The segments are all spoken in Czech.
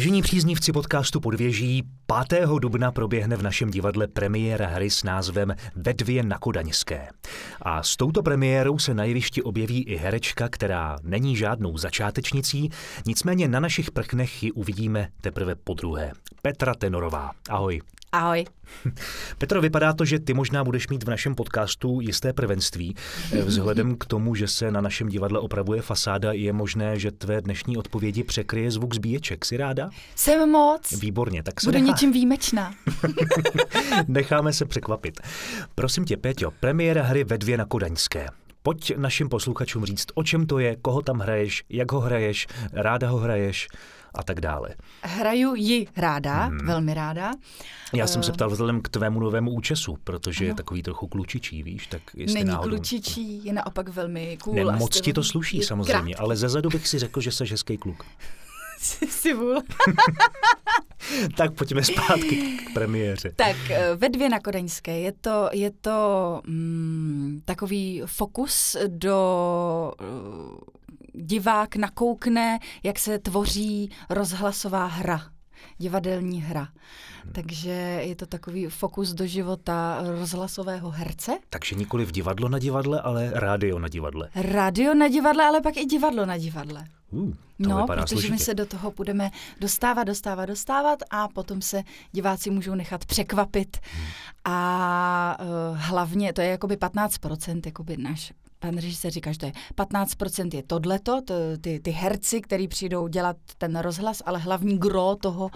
Vážení příznivci podcastu Podvěží, 5. dubna proběhne v našem divadle premiéra hry s názvem Ve dvě na Kodaňské. A s touto premiérou se na jevišti objeví i herečka, která není žádnou začátečnicí, nicméně na našich prknech ji uvidíme teprve po druhé. Petra Tenorová. Ahoj. Ahoj. Petro, vypadá to, že ty možná budeš mít v našem podcastu jisté prvenství. Vzhledem k tomu, že se na našem divadle opravuje fasáda, je možné, že tvé dnešní odpovědi překryje zvuk zbíječek. Jsi ráda? Jsem moc. Výborně, tak se Budu nechá... něčím výjimečná. necháme se překvapit. Prosím tě, Péťo, premiéra hry ve dvě na Kodaňské. Pojď našim posluchačům říct, o čem to je, koho tam hraješ, jak ho hraješ, ráda ho hraješ a tak dále. Hraju ji ráda, hmm. velmi ráda. Já jsem se ptal vzhledem k tvému novému účesu, protože ano. je takový trochu klučičí, víš, tak jestli Není náhodou... klučičí, je naopak velmi cool. Ne, moc ti to sluší je samozřejmě, krátký. ale ze zadu bych si řekl, že jsi hezký kluk. si vůl. Tak pojďme zpátky k premiéře. Tak eh, ve dvě na Kodaňské je to, je to mm, takový fokus do eh, divák nakoukne, jak se tvoří rozhlasová hra, divadelní hra. Takže je to takový fokus do života rozhlasového herce. Takže nikoli v divadlo na divadle, ale rádio na divadle. Radio na divadle, ale pak i divadlo na divadle. Uh, No, protože složitě. my se do toho budeme dostávat, dostávat, dostávat a potom se diváci můžou nechat překvapit. Hmm. A uh, hlavně, to je jakoby 15%, jakoby náš pan režisér říká, že to je 15% je tohleto, to, ty, ty herci, který přijdou dělat ten rozhlas, ale hlavní gro toho,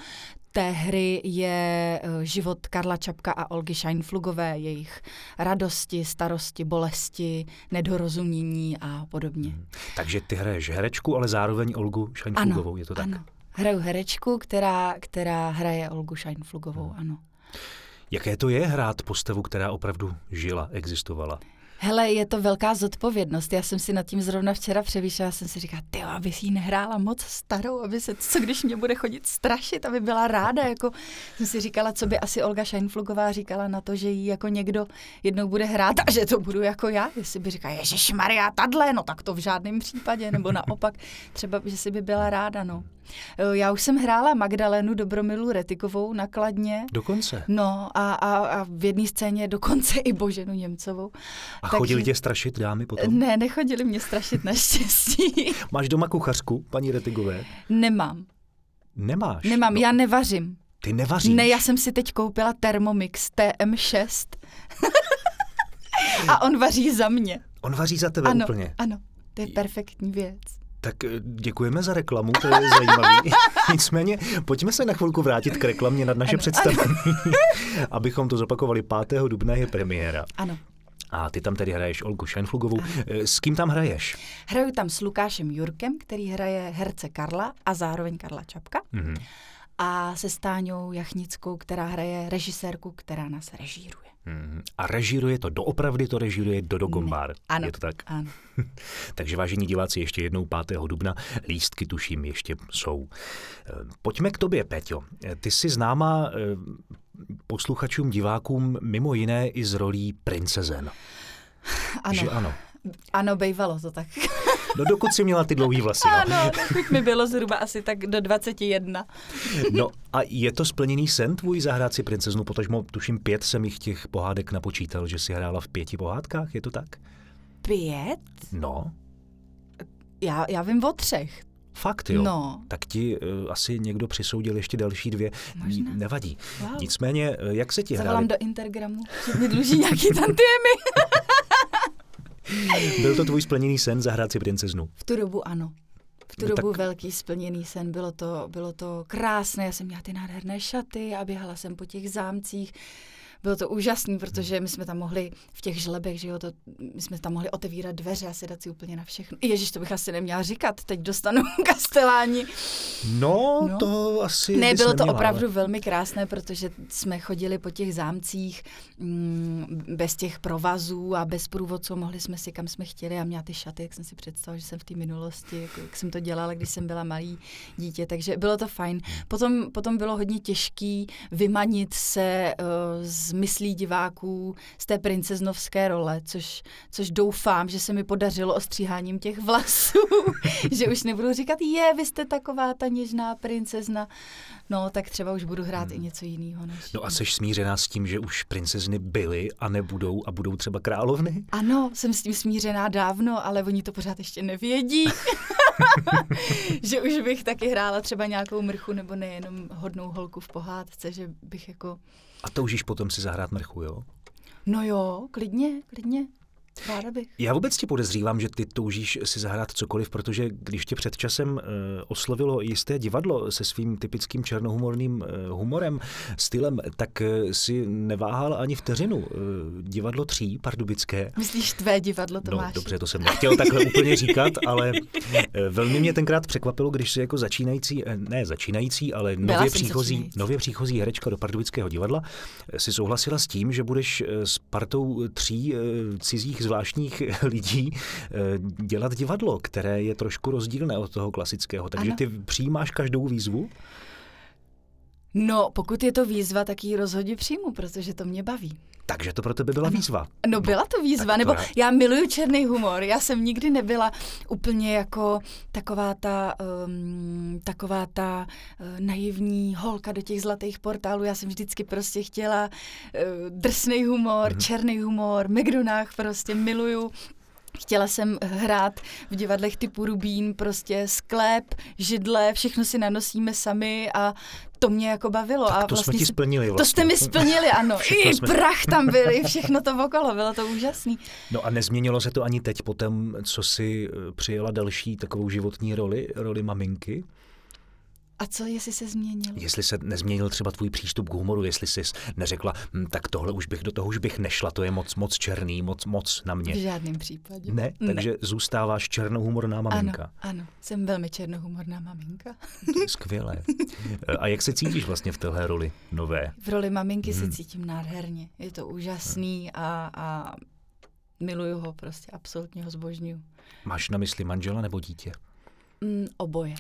té hry je uh, život Karla Čapka a Olgy Scheinflugové, jejich radosti, starosti, bolesti, nedorozumění a podobně. Takže ty hraješ herečku, ale zároveň Olgu Šajnflugovou, je to tak? Ano. Hraju herečku, která, která hraje Olgu Scheinflugovou, Hmm. ano. Jaké to je hrát postavu, která opravdu žila, existovala? Hele, je to velká zodpovědnost. Já jsem si nad tím zrovna včera přemýšlela, jsem si říkala, ty, aby si ji nehrála moc starou, aby se, co když mě bude chodit strašit, aby byla ráda, jako jsem si říkala, co by asi Olga Scheinflugová říkala na to, že jí jako někdo jednou bude hrát a že to budu jako já, jestli by říkala, Ježíš Maria, tadle, no tak to v žádném případě, nebo naopak, třeba, že si by byla ráda, no. Eh, Já už jsem hrála Magdalénu Dobromilu Retikovou nakladně, Dokonce. No a, a, a v jedné scéně dokonce i Boženu Němcovou. A chodili tě strašit dámy potom? Ne, nechodili mě strašit naštěstí. Máš doma kuchařku, paní Retigové? Nemám. Nemáš. Nemám, No, já nevařím. Ty nevaříš. Ne, já jsem si teď koupila Thermomix TM6. a on vaří za mě. On vaří za tebe Ano, úplně. ano, to je perfektní věc. Tak eh, děkujeme za reklamu, to je zajímavý. Nicméně, pojďme se na chvilku vrátit k reklamě nad naše Ano, představení. Abychom to zopakovali, 5. dubna je premiéra. Ano. A ty tam tedy hraješ Olgu Šajnflugovou. Eh, S kým tam hraješ? Hraju tam s Lukášem Jurkem, který hraje herce Karla a zároveň Karla Čapka. Mhm. A se Stáňou Jachnickou, která hraje režisérku, která nás režíruje. Mhm. A režíruje to, doopravdy to režíruje Dodo Gombár. Ano. Je to tak? Ano. Takže vážení diváci, ještě jednou 5. dubna, lístky tuším ještě jsou. Eh, Pojďme k tobě, Peťo. Eh, Ty jsi známá eh, posluchačům, divákům mimo jiné i z rolí princezen. Ano. Že ano. Ano, bejvalo to tak. No dokud jsi měla ty dlouhý vlasy. No. Ano, dokud mi bylo zhruba asi tak do 21. no a je to splněný sen tvůj zahrát si princeznu, potažmo tuším pět jsem jich těch pohádek napočítal, že si hrála v pěti pohádkách, je to tak? Pět? No, Já, já vím o třech. fakt jo. No. Tak ti uh, asi někdo přisoudil ještě další dvě. Možná. Nevadí. Wow. Nicméně, eh, jak se ti hrály? Zavolám do Intergramu, že mi dluží nějaký tantiemy. Byl to tvůj splněný sen zahrát si princeznu? V tu dobu ano. V tu No dobu tak- velký splněný sen, bylo to, bylo to krásné, já jsem měla ty nádherné šaty a běhala jsem po těch zámcích. Bylo to úžasný, protože my jsme tam mohli v těch žlebech, že jo, to, my jsme tam mohli otevírat dveře a sedat si úplně na všechno. Ježíš, to bych asi neměla říkat, teď dostanu kasteláni. No, No. to asi Ne, bylo to neměla, opravdu ale- velmi krásné, protože jsme chodili po těch zámcích mm, bez těch provazů a bez průvodců, mohli jsme si kam jsme chtěli a měla ty šaty, jak jsem si představila, že jsem v té minulosti, jak, jak jsem to dělala, když jsem byla malý dítě, takže bylo to fajn. Potom, potom bylo hodně těžký vymanit se uh, z myslí diváků z té princeznovské role, což, což doufám, že se mi podařilo ostříháním těch vlasů, že už nebudu říkat, je, vy jste taková ta něžná princezna, no tak třeba už budu hrát hmm. i něco jiného. Než... No a jsi smířená s tím, že už princezny byly a nebudou a budou třeba královny? Ano, jsem s tím smířená dávno, ale oni to pořád ještě nevědí. že už bych taky hrála třeba nějakou mrchu nebo nejenom hodnou holku v pohádce, že bych jako... A toužíš potom si zahrát mrchu, jo? No jo, klidně, klidně. Ráda bych. Já vůbec ti podezřívám, že ty toužíš si zahrát cokoliv, protože když tě před časem uh, oslovilo jisté divadlo se svým typickým černohumorným uh, humorem, stylem, tak uh, si neváhal ani vteřinu. Divadlo tří, pardubické. Myslíš tvé divadlo, to No dobře, to jsem nechtěl takhle úplně říkat, ale velmi mě tenkrát překvapilo, když si jako začínající, ne začínající, ale nově příchozí, nově příchozí herečka do pardubického divadla si souhlasila s tím, že budeš s partou tří cizích zvláštních lidí eh, dělat divadlo, které je trošku rozdílné od toho klasického. Takže ano. ty přijímáš každou výzvu? No, pokud je to výzva, tak ji rozhodně přijmu, protože to mě baví. Takže to pro tebe byla ano. výzva. No byla to výzva, to nebo já... já miluju černý humor. Já jsem nikdy nebyla úplně jako taková ta, um, taková ta uh, naivní holka do těch zlatých portálů. Já jsem vždycky prostě chtěla uh, drsný humor, mm-hmm. černý humor, McDonách prostě miluju. Chtěla jsem hrát v divadlech typu Rubín, prostě sklep, židle, všechno si nanosíme sami a to mě jako bavilo. Tak a to vlastně jsme ti splnili vlastně. To jste mi splnili, ano. I jsme... prach tam byli, všechno to okolo, bylo to úžasný. No a nezměnilo se to ani teď po tom, co si eh, přijela další takovou životní roli, roli maminky? A co, jestli se změnil? Jestli se nezměnil třeba tvůj přístup k humoru, jestli jsi neřekla, hm, tak tohle už bych, do toho už bych nešla, to je moc, moc černý, moc, moc na mě. V žádném případě. Ne, takže ne. zůstáváš černohumorná maminka. Ano, ano, jsem velmi černohumorná maminka. Skvělé. A jak se cítíš vlastně v téhle roli nové? V roli maminky hmm. se cítím nádherně. Je to úžasný a, a miluju ho prostě, absolutně ho zbožňuju. Máš na mysli manžela nebo dítě? Mm, oboje.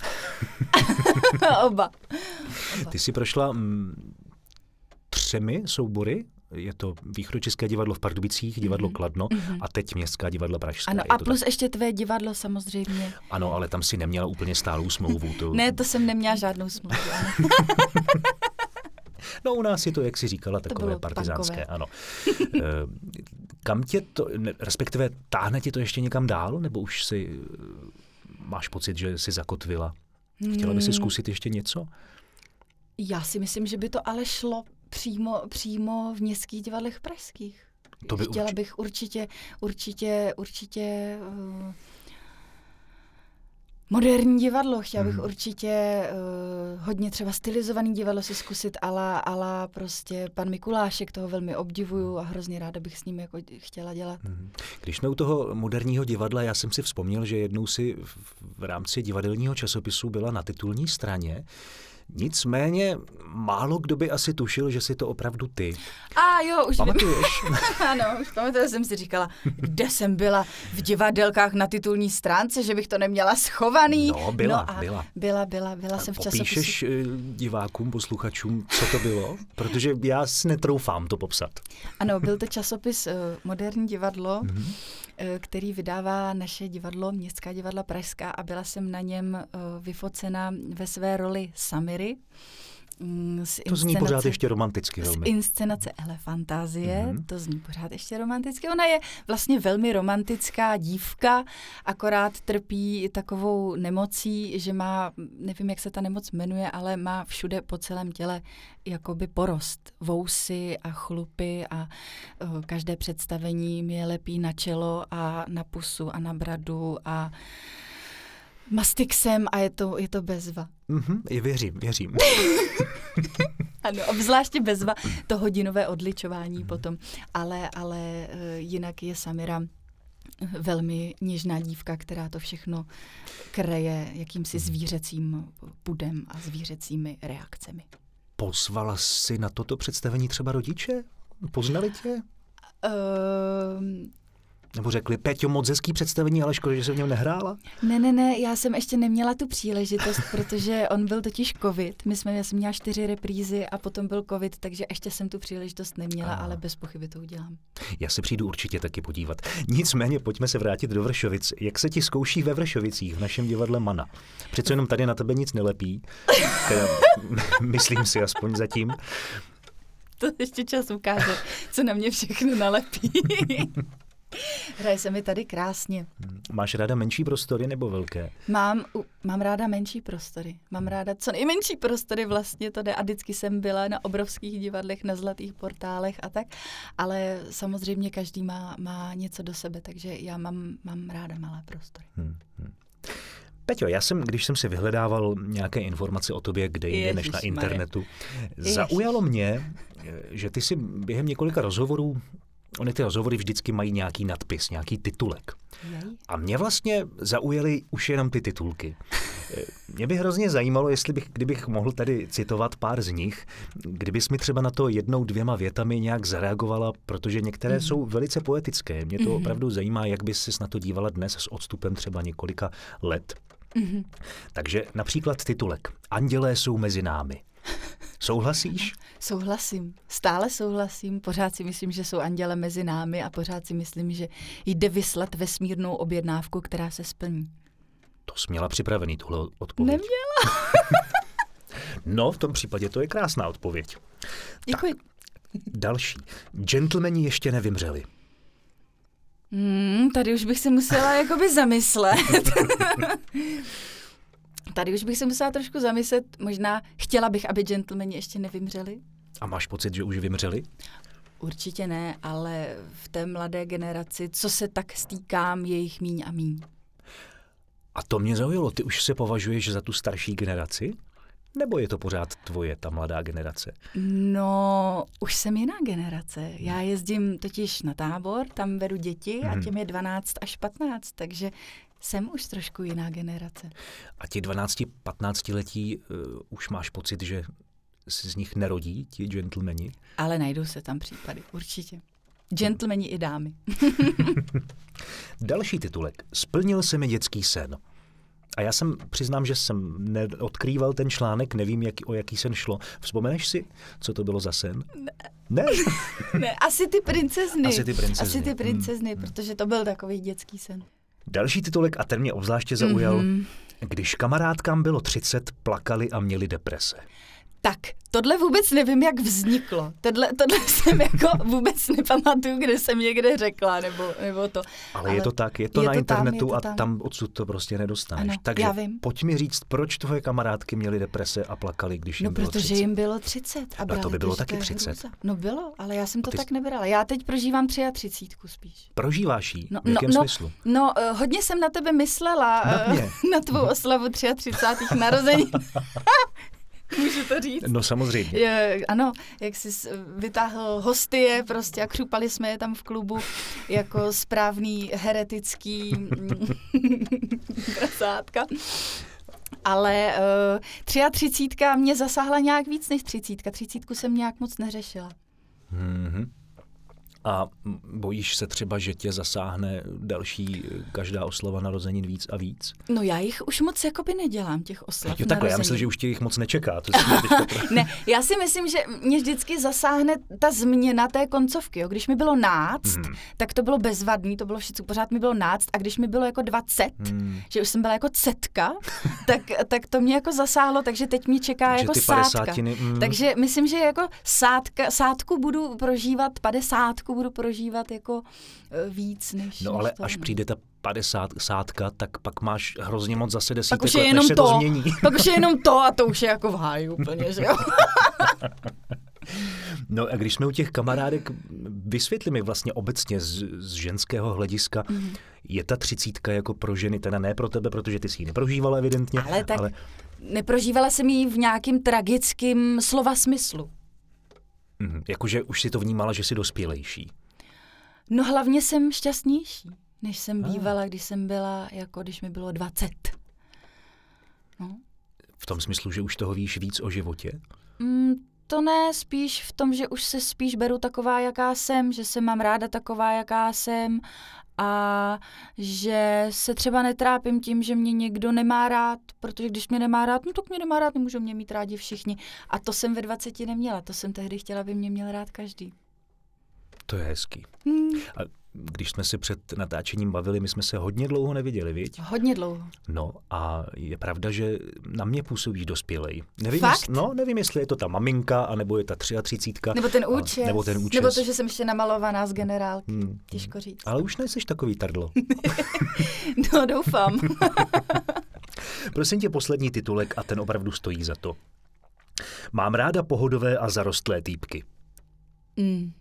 Oba. Oba. Ty jsi prošla mm, třemi soubory je to Východočeské divadlo v Pardubicích, divadlo mm-hmm. Kladno mm-hmm. a teď Městská divadla Pražská. Ano, a plus tak? ještě tvé divadlo samozřejmě. Ano, ale tam si neměla úplně stálou smlouvu. To... ne, to jsem neměla žádnou smlouvu. no u nás je to, jak si říkala, takové partizánské. Ano. Eh, kam tě to, respektive táhne tě to ještě někam dál, nebo už si máš pocit, že jsi zakotvila? Chtěla by si hmm. zkusit ještě něco? Já si myslím, že by to ale šlo přímo, přímo v městských divadlech pražských. To by Chtěla urč... bych určitě, určitě, určitě uh, Moderní divadlo, chtěla bych hmm. určitě uh, hodně třeba stylizovaný divadlo si zkusit, ala, ala prostě pan Mikulášek, toho velmi obdivuju a hrozně ráda bych s ním jako chtěla dělat. Hmm. Když jsme u toho moderního divadla, já jsem si vzpomněl, že jednou si v, v rámci divadelního časopisu byla na titulní straně Nicméně málo kdo by asi tušil, že si to opravdu ty. A jo, už Pamatuješ? ano, už pamatuju, jsem si říkala, kde jsem byla v divadelkách na titulní stránce, že bych to neměla schovaný. No, byla, no byla. Byla, byla, byla a jsem v časopisu. Píšeš eh, divákům, posluchačům, co to bylo? Protože já si netroufám to popsat. Ano, byl to časopis uh, Moderní divadlo. Mm-hmm který vydává naše divadlo, Městská divadla Pražská a byla jsem na něm eh, vyfocena ve své roli Samiry. Mm, z to zní pořád ještě romanticky velmi. Z inscenace Elefantázie, mm-hmm. to zní pořád ještě romanticky. Ona je vlastně velmi romantická dívka, akorát trpí takovou nemocí, že má, nevím, jak se ta nemoc jmenuje, ale má všude po celém těle jakoby porost, vousy a chlupy a uh, každé představení mi je lepí na čelo a na pusu a na bradu a Mastixem a je to, je to bezva. Mm-hmm, je věřím, věřím. ano, obzvláště bezva, to hodinové odličování mm. potom, ale, ale uh, jinak je Samira velmi něžná dívka, která to všechno kreje jakýmsi mhm. zvířecím pudem a zvířecími reakcemi. Pozvala si na toto představení třeba rodiče? Poznali tě? Uh, Nebo řekli, Peťo, moc hezký představení, ale škoda, že se v něm nehrála? Ne, ne, ne, já jsem ještě neměla tu příležitost, protože on byl totiž covid. My jsme, já jsem měla čtyři reprízy a potom byl covid, takže ještě jsem tu příležitost neměla, a. ale bez pochyby to udělám. Já se přijdu určitě taky podívat. Nicméně pojďme se vrátit do Vršovic. Jak se ti zkouší ve Vršovicích v našem divadle Mana? Přece jenom tady na tebe nic nelepí. Teda, myslím si aspoň zatím. To ještě čas ukáže, co na mě všechno nalepí. Hraje se mi tady krásně. Máš ráda menší prostory nebo velké? Mám, mám ráda menší prostory. Mám ráda co nejmenší prostory vlastně to jde a vždycky jsem byla na obrovských divadlech, na zlatých portálech a tak, ale samozřejmě každý má, má něco do sebe, takže já mám, mám ráda malé prostory. Hmm, hmm. Peťo, já jsem, když jsem si vyhledával nějaké informace o tobě, kde jinde než na internetu, Ježiš. zaujalo mě, že ty si během několika rozhovorů Ony ty rozhovory vždycky mají nějaký nadpis, nějaký titulek. A mě vlastně zaujaly už jenom ty titulky. Mě by hrozně zajímalo, jestli bych, kdybych mohl tady citovat pár z nich, kdybys mi třeba na to jednou, dvěma větami nějak zareagovala, protože některé mm. jsou velice poetické. Mě to mm. opravdu zajímá, jak bys se na to dívala dnes s odstupem třeba několika let. Mm. Takže například titulek Andělé jsou mezi námi. Souhlasíš? Souhlasím, stále souhlasím, pořád si myslím, že jsou anděle mezi námi a pořád si myslím, že jde vyslat vesmírnou objednávku, která se splní. To jsi měla připravený tuhle odpověď. Neměla. no, v tom případě to je krásná odpověď. Děkuji. Tak, další. Gentlemani ještě nevymřeli. Hmm, tady už bych se musela jakoby zamyslet. Tady už bych se musela trošku zamyslet, možná chtěla bych, aby gentlemani ještě nevymřeli. A máš pocit, že už vymřeli? Určitě ne, ale v té mladé generaci, co se tak stýkám, je jich míň a míň. A to mě zaujalo. Ty už se považuješ za tu starší generaci? Nebo je to pořád tvoje, ta mladá generace? No, už jsem jiná generace. Já jezdím totiž na tábor, tam vedu děti a mhm. těm je 12 až 15, takže jsem už trošku jiná generace. A ti 12-15 letí uh, už máš pocit, že si z nich nerodí ti gentlemani? Ale najdou se tam případy, určitě. Gentlemani i dámy. Další titulek. Splnil se mi dětský sen. A já jsem, přiznám, že jsem neodkrýval ten článek, nevím, jak, o jaký sen šlo. Vzpomeneš si, co to bylo za sen? Ne. Ne? ne, asi ty princezny. Asi ty princezny. Asi ty princezny, hmm. protože to byl takový dětský sen. Další titulek, a ten mě obzvláště zaujal, mm-hmm. když kamarádkám bylo 30, plakali a měli deprese. Tak, tohle vůbec nevím, jak vzniklo. Tohle, tohle jsem jako vůbec nepamatuju, kde jsem někde řekla, nebo, nebo to. Ale, Ale je to tak, je to je na to internetu tam, to tam. a tam odsud to prostě nedostaneš. Ano, Takže já vím. pojď mi říct, proč tvoje kamarádky měly deprese a plakali, když jim no, bylo 30? protože jim bylo 30. A no, to by bylo taky 30. Hruza. No bylo, ale já jsem to ty... tak nebrala. Já teď prožívám 33 spíš. Prožíváš jí? No, v jakém no, smyslu? No, uh, hodně jsem na tebe myslela. Na, uh, na tvou oslavu 33. narození. Můžu to říct? No samozřejmě. Je, ano, jak jsi vytáhl hostie prostě a křupali jsme je tam v klubu jako správný heretický prasátka. Ale uh, 33 mě zasáhla nějak víc než 30. 30 jsem nějak moc neřešila. Mm-hmm. A bojíš se třeba, že tě zasáhne další každá oslava narozenin víc a víc? No já jich už moc jakoby nedělám, těch oslav jo, takhle, já myslím, že už tě jich moc nečeká. To ne, já si myslím, že mě vždycky zasáhne ta změna té koncovky. Jo. Když mi bylo náct, hmm. tak to bylo bezvadný, to bylo všechno, pořád mi bylo náct a když mi bylo jako 20, hmm. že už jsem byla jako cetka, tak, tak to mě jako zasáhlo, takže teď mě čeká takže jako sádka. Hmm. Takže myslím, že jako sádka, sádku budu prožívat padesátku budu prožívat jako e, víc než No ale to, až no. přijde ta 50 sádka, tak pak máš hrozně moc zase desítek pak už je let, jenom než to, se to změní. Pak už je jenom to a to už je jako v háji úplně, že jo? No a když jsme u těch kamarádek, vysvětli mi vlastně obecně z, z ženského hlediska, mm. je ta třicítka jako pro ženy, teda ne pro tebe, protože ty si ji neprožívala evidentně. Ale tak ale... neprožívala jsem ji v nějakým tragickým slova smyslu. Mm, jakože už si to vnímala, že jsi dospělejší. No hlavně jsem šťastnější, než jsem bývala, když jsem byla, jako když mi bylo 20. No. V tom smyslu, že už toho víš víc o životě? Mm, to ne, spíš v tom, že už se spíš beru taková, jaká jsem, že se mám ráda taková, jaká jsem a že se třeba netrápím tím, že mě někdo nemá rád, protože když mě nemá rád, no tak mě nemá rád, nemůžou mě mít rádi všichni. A to jsem ve 20 neměla, to jsem tehdy chtěla, aby mě měl rád každý. To je hezký. Hmm. A když jsme se před natáčením bavili, my jsme se hodně dlouho neviděli, viď? Hodně dlouho. No a je pravda, že na mě působíš dospělej. Nevím, Fakt? Jestli, no, nevím, jestli je to ta maminka, anebo je ta 33. Nebo ten účes. Nebo ten účes. Nebo to, že jsem ještě namalovaná z generálky. Hmm. Těžko říct. Ale už nejseš takový tardlo. No, doufám. Prosím tě, poslední titulek a ten opravdu stojí za to. Mám ráda pohodové a zarostlé týpky. mm.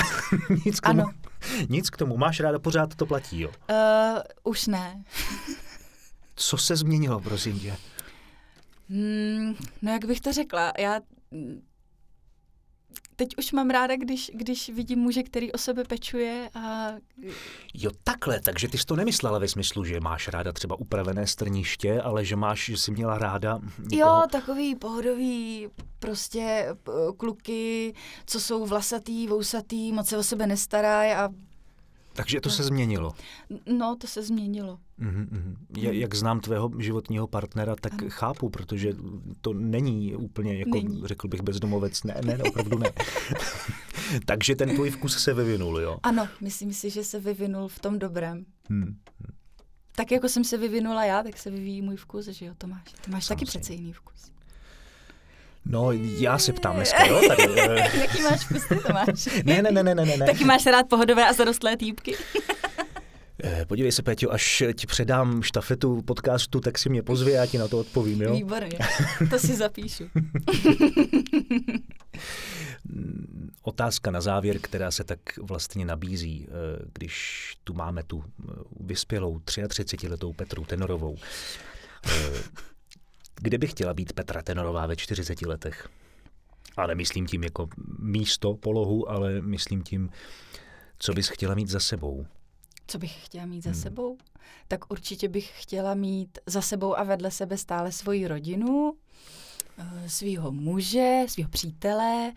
Nic k tomu. Ano. Nic k tomu. Máš ráda, pořád to platí, jo. Uh, už ne. Co se změnilo, prosím tě? Hmm, no jak bych to řekla, já teď už mám ráda, když, když vidím muže, který o sebe pečuje a Jo, takhle, takže ty jsi to nemyslela ve smyslu, že máš ráda třeba upravené strniště, ale že máš, že jsi měla ráda... někoho- jo, takový pohodový prostě p- kluky, co jsou vlasatý, vousatý, moc se o sebe nestarají a Takže to se změnilo. no, to se změnilo. Mhm, mhm. Je, jak znám tvého životního partnera, tak Ano. chápu, protože to není úplně, jako Není. řekl bych, bezdomovec. Ne, ne, opravdu ne. Takže ten tvůj vkus se vyvinul, jo? Ano, myslím si, že se vyvinul v tom dobrém. Hmm. Tak jako jsem se vyvinula já, tak se vyvíjí můj vkus, že jo, Tomáš? Ty máš taky Samozřejmě. přece jiný vkus. No, já se ptám dneska, jo? Tady, eh, Jaký máš vkus ty, Tomáš? ne, ne, ne, ne, ne, ne. Taky máš rád pohodové a zarostlé týpky? Eh, Podívej se, Péťo, až ti předám štafetu podcastu, tak si mě pozvě, já ti na to odpovím, jo? Výborně, to si zapíšu. Otázka na závěr, která se tak vlastně nabízí, eh, když tu máme tu vyspělou 33-letou Petru Tenorovou. Kde by chtěla být Petra Tenorová ve 40 letech? A nemyslím tím jako místo, polohu, ale myslím tím, co bys chtěla mít za sebou. Co bych chtěla mít za Hmm. sebou? Tak určitě bych chtěla mít za sebou a vedle sebe stále svoji rodinu, eh, svýho muže, svého přítele,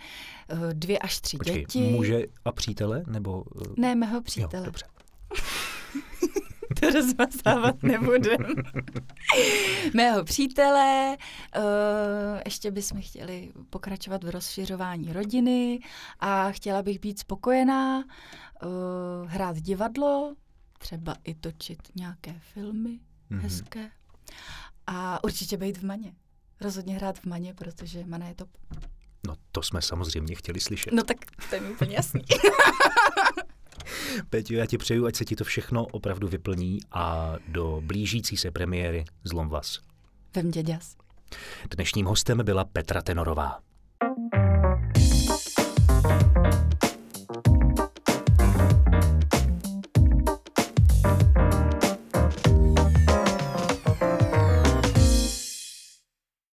eh, dvě až tři Počkej, děti. muže a přítele? Nebo, eh, Ne, mého Jo, přítele. dobře. To rozmazávat nebudem. Mého přítele, uh, ještě bychom chtěli pokračovat v rozšiřování rodiny a chtěla bych být spokojená, uh, hrát divadlo, třeba i točit nějaké filmy Mhm. hezké a určitě být v Maně. Rozhodně hrát v Maně, protože Mana je top. No to jsme samozřejmě chtěli slyšet. No tak to je mi úplně jasný. Peťo, já ti přeju, ať se ti to všechno opravdu vyplní a do blížící se premiéry zlom vás. Vem děďas. Dnešním hostem byla Petra Tenorová.